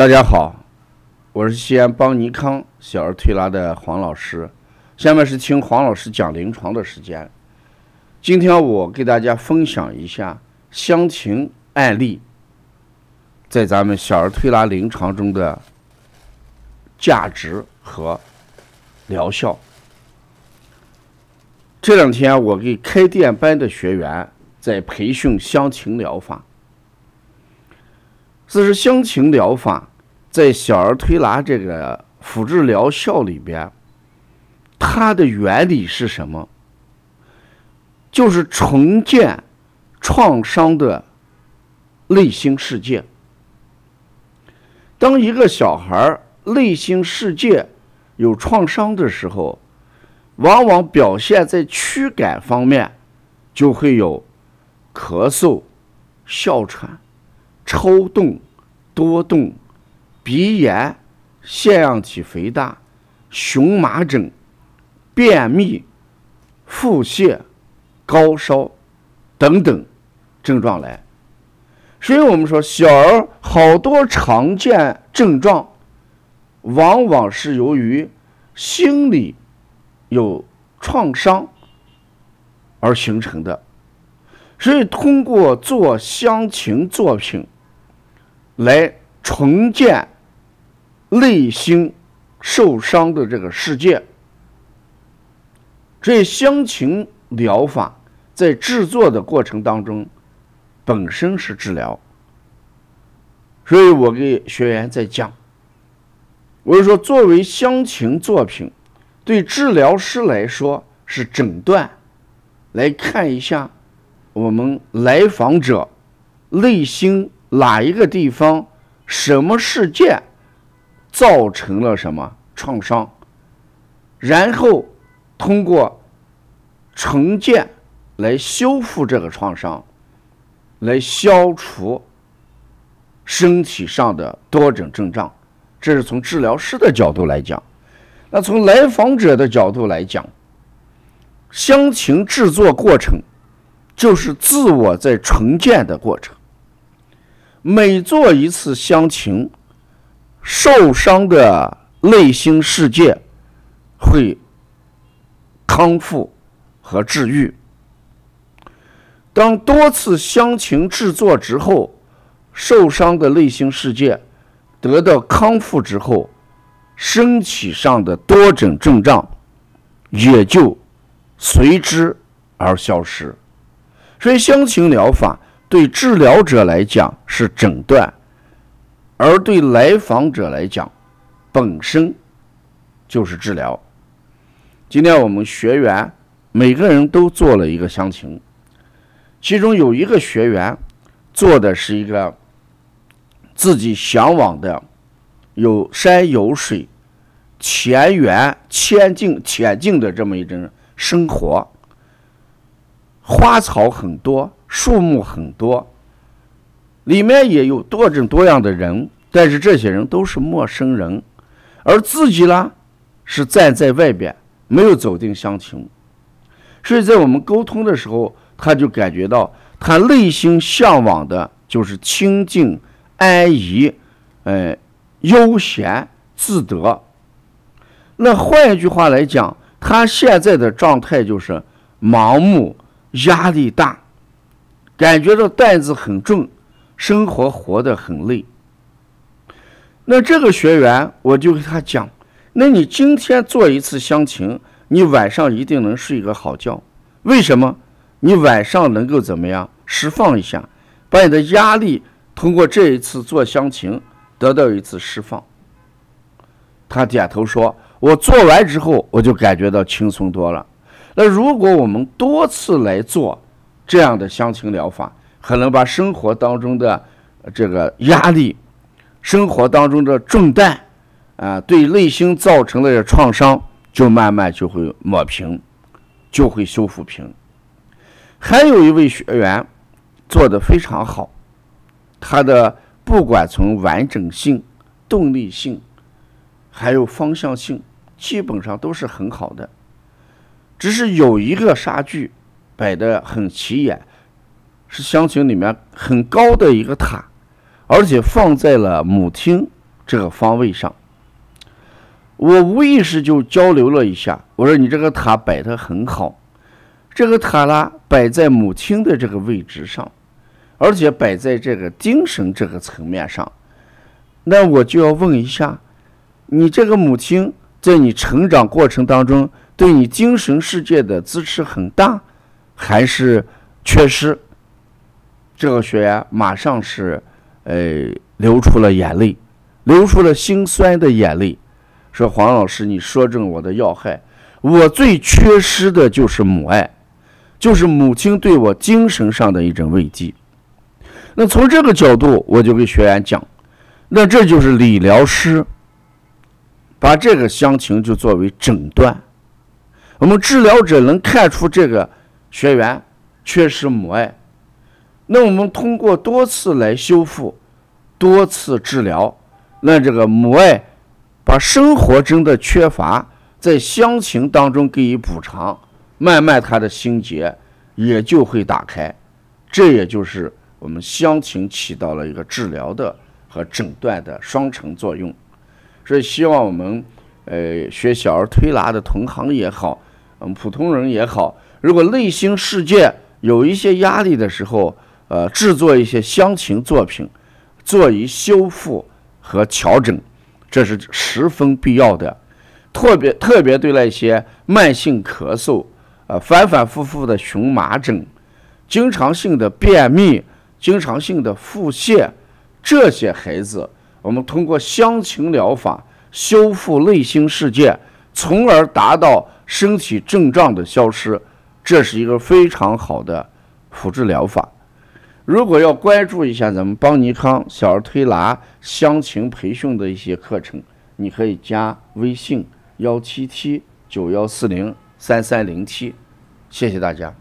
大家好，我是西安邦尼康小儿推拿的黄老师。下面是听黄老师讲临床的时间。今天我给大家分享一下香芹案例在咱们小儿推拿临床中的价值和疗效。这两天我给开店班的学员在培训香芹疗法。这是香芹疗法。在小儿推拿这个辅助疗效里边，它的原理是什么？就是重建创伤的内心世界。当一个小孩内心世界有创伤的时候，往往表现在躯干方面，就会有咳嗽、哮喘、抽动、多动。鼻炎、腺样体肥大、荨麻疹、便秘、腹泻、高烧等等症状来，所以我们说小儿好多常见症状，往往是由于心理有创伤而形成的，所以通过做香芹作品来重建。内心受伤的这个世界，所以香芹疗法在制作的过程当中本身是治疗，所以我给学员在讲，我就说作为香情作品，对治疗师来说是诊断，来看一下我们来访者内心哪一个地方什么事件。造成了什么创伤？然后通过重建来修复这个创伤，来消除身体上的多种症状。这是从治疗师的角度来讲。那从来访者的角度来讲，香芹制作过程就是自我在重建的过程。每做一次香芹。受伤的内心世界会康复和治愈。当多次香芹制作之后，受伤的内心世界得到康复之后，身体上的多种症状也就随之而消失。所以，香芹疗法对治疗者来讲是诊断。而对来访者来讲，本身就是治疗。今天我们学员每个人都做了一个详情，其中有一个学员做的是一个自己向往的有山有水、田园千境恬静的这么一种生活，花草很多，树木很多。里面也有多种多样的人，但是这些人都是陌生人，而自己呢是站在外边，没有走进乡情，所以在我们沟通的时候，他就感觉到他内心向往的就是清静、安逸、呃悠闲自得。那换一句话来讲，他现在的状态就是盲目、压力大，感觉到担子很重。生活活得很累，那这个学员我就给他讲，那你今天做一次香芹，你晚上一定能睡个好觉。为什么？你晚上能够怎么样释放一下，把你的压力通过这一次做香芹得到一次释放。他点头说：“我做完之后，我就感觉到轻松多了。”那如果我们多次来做这样的香芹疗法，可能把生活当中的这个压力、生活当中的重担啊，对内心造成的创伤，就慢慢就会抹平，就会修复平。还有一位学员做的非常好，他的不管从完整性、动力性，还有方向性，基本上都是很好的，只是有一个杀具摆的很起眼。是香芹里面很高的一个塔，而且放在了母厅这个方位上。我无意识就交流了一下，我说你这个塔摆得很好，这个塔啦摆在母亲的这个位置上，而且摆在这个精神这个层面上，那我就要问一下，你这个母亲在你成长过程当中对你精神世界的支持很大，还是缺失？这个学员马上是呃流出了眼泪，流出了心酸的眼泪。说黄老师，你说中我的要害。我最缺失的就是母爱，就是母亲对我精神上的一种慰藉。那从这个角度，我就给学员讲，那这就是理疗师把这个乡情就作为诊断。我们治疗者能看出这个学员缺失母爱，那我们通过多次来修复，多次治疗，那这个母爱。把生活中的缺乏在乡情当中给予补偿，慢慢他的心结也就会打开，这也就是我们乡情起到了一个治疗的和诊断的双重作用。所以希望我们呃学小儿推拿的同行也好，嗯普通人也好，如果内心世界有一些压力的时候，呃制作一些乡情作品，做以修复和调整。这是十分必要的，特别特别对那些慢性咳嗽、呃反反复复的荨麻疹、经常性的便秘、经常性的腹泻这些孩子，我们通过香情疗法修复内心世界，从而达到身体症状的消失，这是一个非常好的辅助疗法。如果要关注一下咱们邦尼康小儿推拿乡情培训的一些课程，你可以加微信幺七七九幺四零三三零七，谢谢大家。